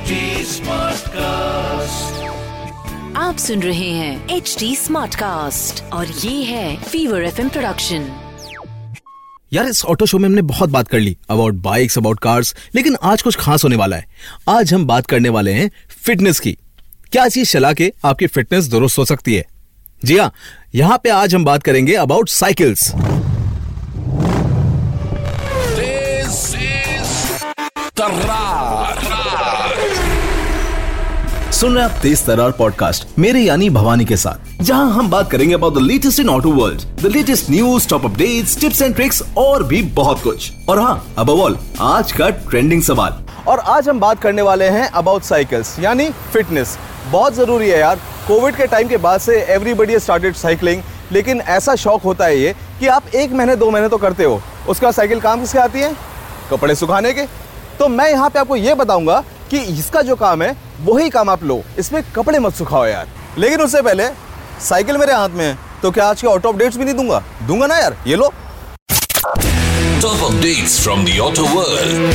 HD Smartcast. आप सुन रहे हैं एच डी स्मार्ट कास्ट और ये है फीवर एफ़ प्रोडक्शन यार इस ऑटो शो में हमने बहुत बात कर ली अबाउट बाइक्स अबाउट कार्स लेकिन आज कुछ खास होने वाला है। आज हम बात करने वाले हैं फिटनेस की। क्या चीज़ चला के आपकी फिटनेस दुरुस्त हो सकती है? जी हाँ यहाँ पे आज हम बात करेंगे about cycles This is Tarrar. सुन रहे आप तेज तरार पॉडकास्ट मेरे यानी भवानी के साथ, जहाँ हम बात करेंगे about the latest in auto world the latest news top updates tips and tricks और भी बहुत कुछ। और हाँ अब ऑल आज का ट्रेंडिंग सवाल। और आज हम बात करने वाले हैं अबाउट साइकिल्स यानी फिटनेस बहुत ज़रूरी है यार कोविड के टाइम के बाद से एवरीबडी स्टार्टेड साइकिलिंग लेकिन ऐसा शौक होता है ये कि आप एक महीने, दो महीने तो करते हो। उसका साइकिल काम किसके आती है? कपड़े सुखाने के। तो मैं यहाँ पे आपको ये बताऊँगा कि इसका जो काम है वही काम आप लो। इसमें कपड़े मत सुखाओ यार। लेकिन उससे पहले साइकिल मेरे हाथ में है तो क्या आज के ऑटो अपडेट्स भी नहीं दूँगा? दूँगा ना यार ये लो। Top updates from the auto world.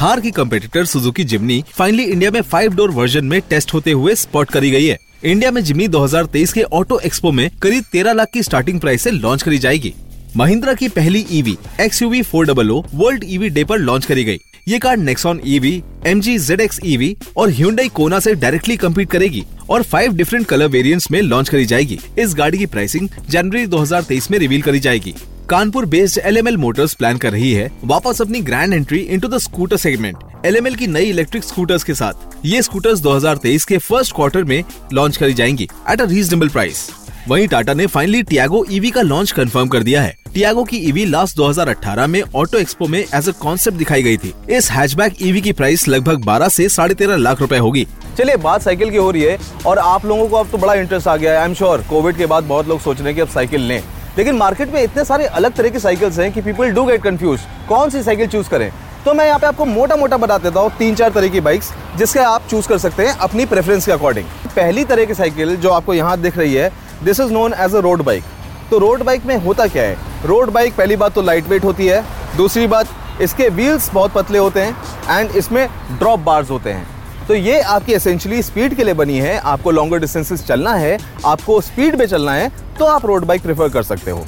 Thar की competitor Suzuki Jimny finally India में फाइव डोर वर्जन में टेस्ट होते हुए स्पॉट करी गई है। इंडिया में जिमनी 2023 के ऑटो एक्सपो में करीब 13 लाख की स्टार्टिंग प्राइस से लॉन्च करी जाएगी। महिंद्रा की पहली EV X U V four double O world EV day पर लॉन्च करी गई। ये car Nexon EV M G Z X EV और Hyundai कोना से डायरेक्टली कम्पीट करेगी और फाइव डिफरेंट कलर वेरिएंट्स में लॉन्च करी जाएगी। इस गाड़ी की प्राइसिंग जनवरी 2023 में रिवील करी जाएगी। Kanpur based L M Motors plan कर रही है वापस अपनी grand entry into the scooter segment L की नई इलेक्ट्रिक स्कूटर्स के साथ। ये स्कूटर्स 2023 के फ़र्स्ट क्वार्टर में लॉन्च करी जाएँगी एट अ रीजनेबल प्राइस वहीं टाटा ने फाइनली टियागो ईवी का लॉन्च कंफर्म कर दिया है। टियागो की ईवी लास्ट 2018 में ऑटो एक्सपो में एज अ कॉन्सेप्ट दिखाई गई थी। इस हैचबैक ईवी की प्राइस लगभग 12 से साढ़े तेरह लाख रुपए होगी। चलिए, बात साइकिल की हो रही है और आप लोगों को अब तो बड़ा इंटरेस्ट आ गया है आई एम श्योर कोविड के बाद बहुत लोग सोच रहे हैं कि अब साइकिल लें। लेकिन मार्केट में इतने सारे अलग तरह की साइकिल्स हैं कि पीपल डू गेट कंफ्यूज कौन सी साइकिल चूज़ करें? तो मैं यहाँ पे आपको मोटा मोटा बता देता हूँ तीन चार तरह की बाइक्स जिसके आप चूज़ कर सकते हैं अपनी प्रेफरेंस के अकॉर्डिंग पहली तरह की साइकिल जो आपको यहाँ दिख रही है this is known as a road bike तो रोड बाइक में होता क्या है? रोड बाइक पहली बात तो लाइट वेट होती है, दूसरी बात इसके व्हील्स बहुत पतले होते हैं एंड इसमें ड्रॉप बार्स होते हैं। तो ये आपकी एसेंशियली स्पीड के लिए बनी है, आपको लॉन्गर डिस्टेंसेस चलना है, आपको स्पीड पे चलना है तो आप रोड बाइक प्रेफर कर सकते हो।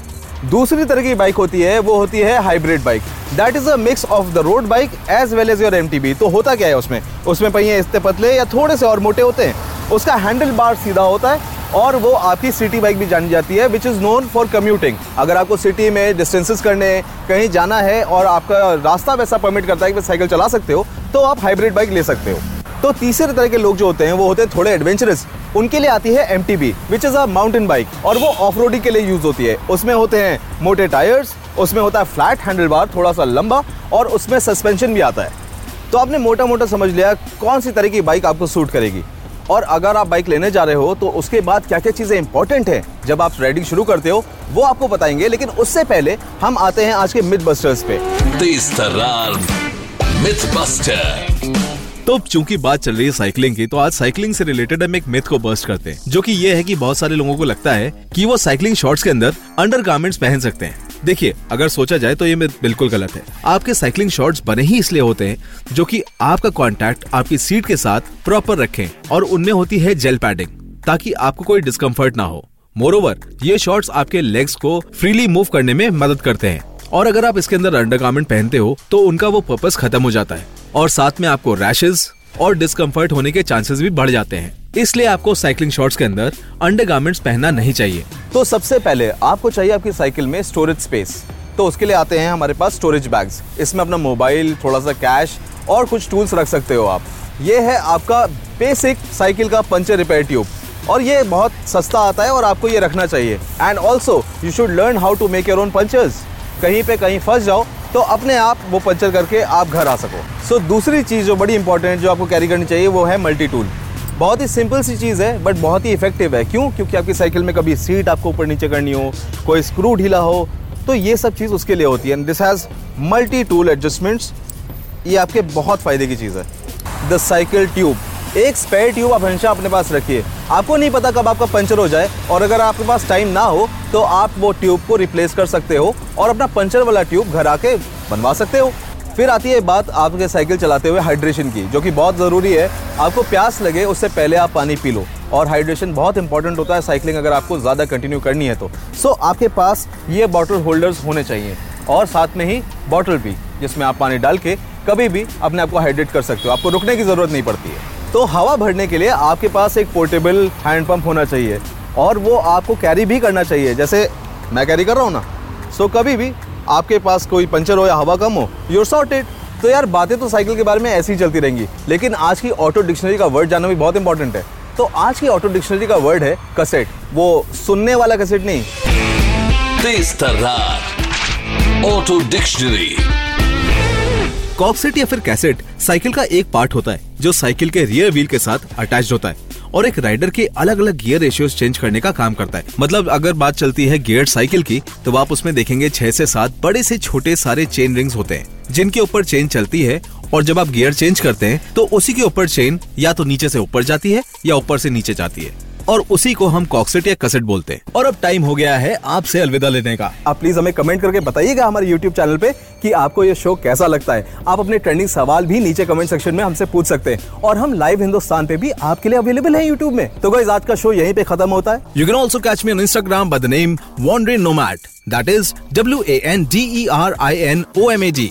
दूसरी तरह की बाइक होती है, वो होती है hybrid bike that is a mix of the road bike as well as your M तो होता क्या है उसमें? उसमें पहिए इतने पतले या थोड़े से और मोटे होते हैं? उसका हैंडल बार सीधा होता है और वो आपकी सिटी बाइक भी जानी जाती है which is known for commuting अगर आपको सिटी में डिस्टेंसेस करने कहीं जाना है और आपका रास्ता वैसा परमिट करता है कि साइकिल चला सकते हो तो आप हाइब्रिड बाइक ले सकते हो. तो तीसरे तरह के लोग जो होते हैं, वो होते हैं थोड़े एडवेंचरस उनके लिए आती है M T B which is a mountain bike और वो ऑफ़ के लिए यूज़ होती है. उसमें होते हैं मोटे टायर्स उसमें होता है फ्लैट हैंडल बार थोड़ा सा लंबा, और उसमें सस्पेंशन भी आता है. तो आपने मोटा मोटा समझ लिया कौन सी तरह की बाइक आपको सूट करेगी. और अगर आप बाइक लेने जा रहे हो तो उसके बाद क्या क्या चीज़ें इंपॉर्टेंट हैं? जब आप राइडिंग शुरू करते हो वो आपको बताएँगे लेकिन उससे पहले हम आते हैं आज के मिड बस्टर्स पे This Tarrar तो चूँकि बात चल रही है साइकिलिंग की तो आज साइकिलिंग से रिलेटेड हम एक मिथ को बर्स्ट करते हैं जो कि ये है कि बहुत सारे लोगों को लगता है कि वो साइकिलिंग शॉर्ट्स के अंदर अंडर गार्मेंट्स पहन सकते हैं। देखिए, अगर सोचा जाए तो ये बिल्कुल गलत है। आपके साइकिलिंग शॉर्ट्स बने ही इसलिए होते हैं, जो कि आपका कांटेक्ट आपकी सीट के साथ प्रॉपर रखें और उनमें होती है जेल पैडिंग ताकि आपको कोई डिस्कम्फर्ट ना हो। मोरोवर ये शॉर्ट्स आपके लेग्स को फ्रीली मूव करने में मदद करते हैं। और अगर आप इसके अंदर अंडर पहनते हो तो उनका वो पर्पस खत्म हो जाता है। और साथ में आपको रैशेज और डिस्कम्फर्ट होने के चांसेस भी बढ़ जाते हैं। इसलिए आपको साइकिलिंग शॉर्ट्स के अंदर अंडर पहनना नहीं चाहिए। तो सबसे पहले आपको चाहिए आपकी साइकिल में स्टोरेज स्पेस तो उसके लिए आते हैं हमारे पास स्टोरेज बैग्स इसमें अपना मोबाइल थोड़ा सा कैश और कुछ टूल्स रख सकते हो आप। ये है आपका बेसिक साइकिल का पंचर रिपेयर ट्यूब और ये बहुत सस्ता आता है और आपको ये रखना चाहिए। And also you should learn how to make your own punctures कहीं पे कहीं फंस जाओ तो अपने आप वो पंचर करके आप घर आ सको। सो so, दूसरी चीज़ जो बड़ी इंपॉर्टेंट जो आपको कैरी करनी चाहिए वो है मल्टी टूल बहुत ही सिंपल सी चीज़ है बट बहुत ही इफ़ेक्टिव है। क्यों? क्योंकि आपकी साइकिल में कभी सीट आपको ऊपर नीचे करनी हो कोई स्क्रू ढीला हो तो ये सब चीज़ उसके लिए होती है। And this has multi tool adjustments ये आपके बहुत फ़ायदे की चीज़ है। द साइकिल ट्यूब एक स्पेयर ट्यूब आप हमेशा अपने पास रखिए। आपको नहीं पता कब आपका पंचर हो जाए और अगर आपके पास टाइम ना हो तो आप वो ट्यूब को रिप्लेस कर सकते हो और अपना पंचर वाला ट्यूब घर आके बनवा सकते हो। फिर आती है बात आपके साइकिल चलाते हुए हाइड्रेशन की जो कि बहुत ज़रूरी है। आपको प्यास लगे उससे पहले आप पानी पी लो और हाइड्रेशन बहुत इंपॉर्टेंट होता है साइकिलिंग अगर आपको ज़्यादा कंटिन्यू करनी है तो। सो so, आपके पास ये बॉटल होल्डर्स होने चाहिए और साथ में ही बॉटल भी जिसमें आप पानी डाल के कभी भी अपने आप को हाइड्रेट कर सकते हो। आपको रुकने की ज़रूरत नहीं पड़ती है। तो हवा भरने के लिए आपके पास एक पोर्टेबल हैंड पंप होना चाहिए और वो आपको कैरी भी करना चाहिए, जैसे मैं कैरी कर रहा हूँ ना। सो कभी भी आपके पास कोई पंचर हो या हवा कम हो यूर सॉर्टेड तो यार, बातें तो साइकिल के बारे में ऐसी ही चलती रहेंगी। लेकिन आज की ऑटो डिक्शनरी का वर्ड जानना भी बहुत इंपॉर्टेंट है। तो आज की ऑटो डिक्शनरी का वर्ड है कसेट वो सुनने वाला कसेट नहीं। ऑटो डिक्शनरी कॉकसेट या फिर कैसेट साइकिल का एक पार्ट होता है, जो साइकिल के रियर व्हील के साथ अटैच होता है और एक राइडर के अलग अलग गियर रेशियोज चेंज करने का काम करता है। मतलब अगर बात चलती है गियर साइकिल की तो आप उसमें देखेंगे छह से सात बड़े से छोटे सारे चेन रिंग्स होते हैं, जिनके ऊपर चेन चलती है और जब आप गियर चेंज करते हैं तो उसी के ऊपर चेन या तो नीचे से ऊपर जाती है या ऊपर से नीचे जाती है। और उसी को हम कॉक्सेट या कसेट बोलते हैं। और अब टाइम हो गया है आपसे अलविदा लेने का। आप प्लीज़ हमें कमेंट करके बताइएगा हमारे यूट्यूब चैनल पे कि आपको ये शो कैसा लगता है। आप अपने ट्रेंडिंग सवाल भी नीचे कमेंट सेक्शन में हमसे पूछ सकते हैं। और हम लाइव हिंदुस्तान पे भी आपके लिए अवेलेबल है यूट्यूब में। तो गाइस आज का शो यहीं पे खत्म होता है। You can also catch me on Instagram by the name wanderin nomad that is W A N D E R I N O M A G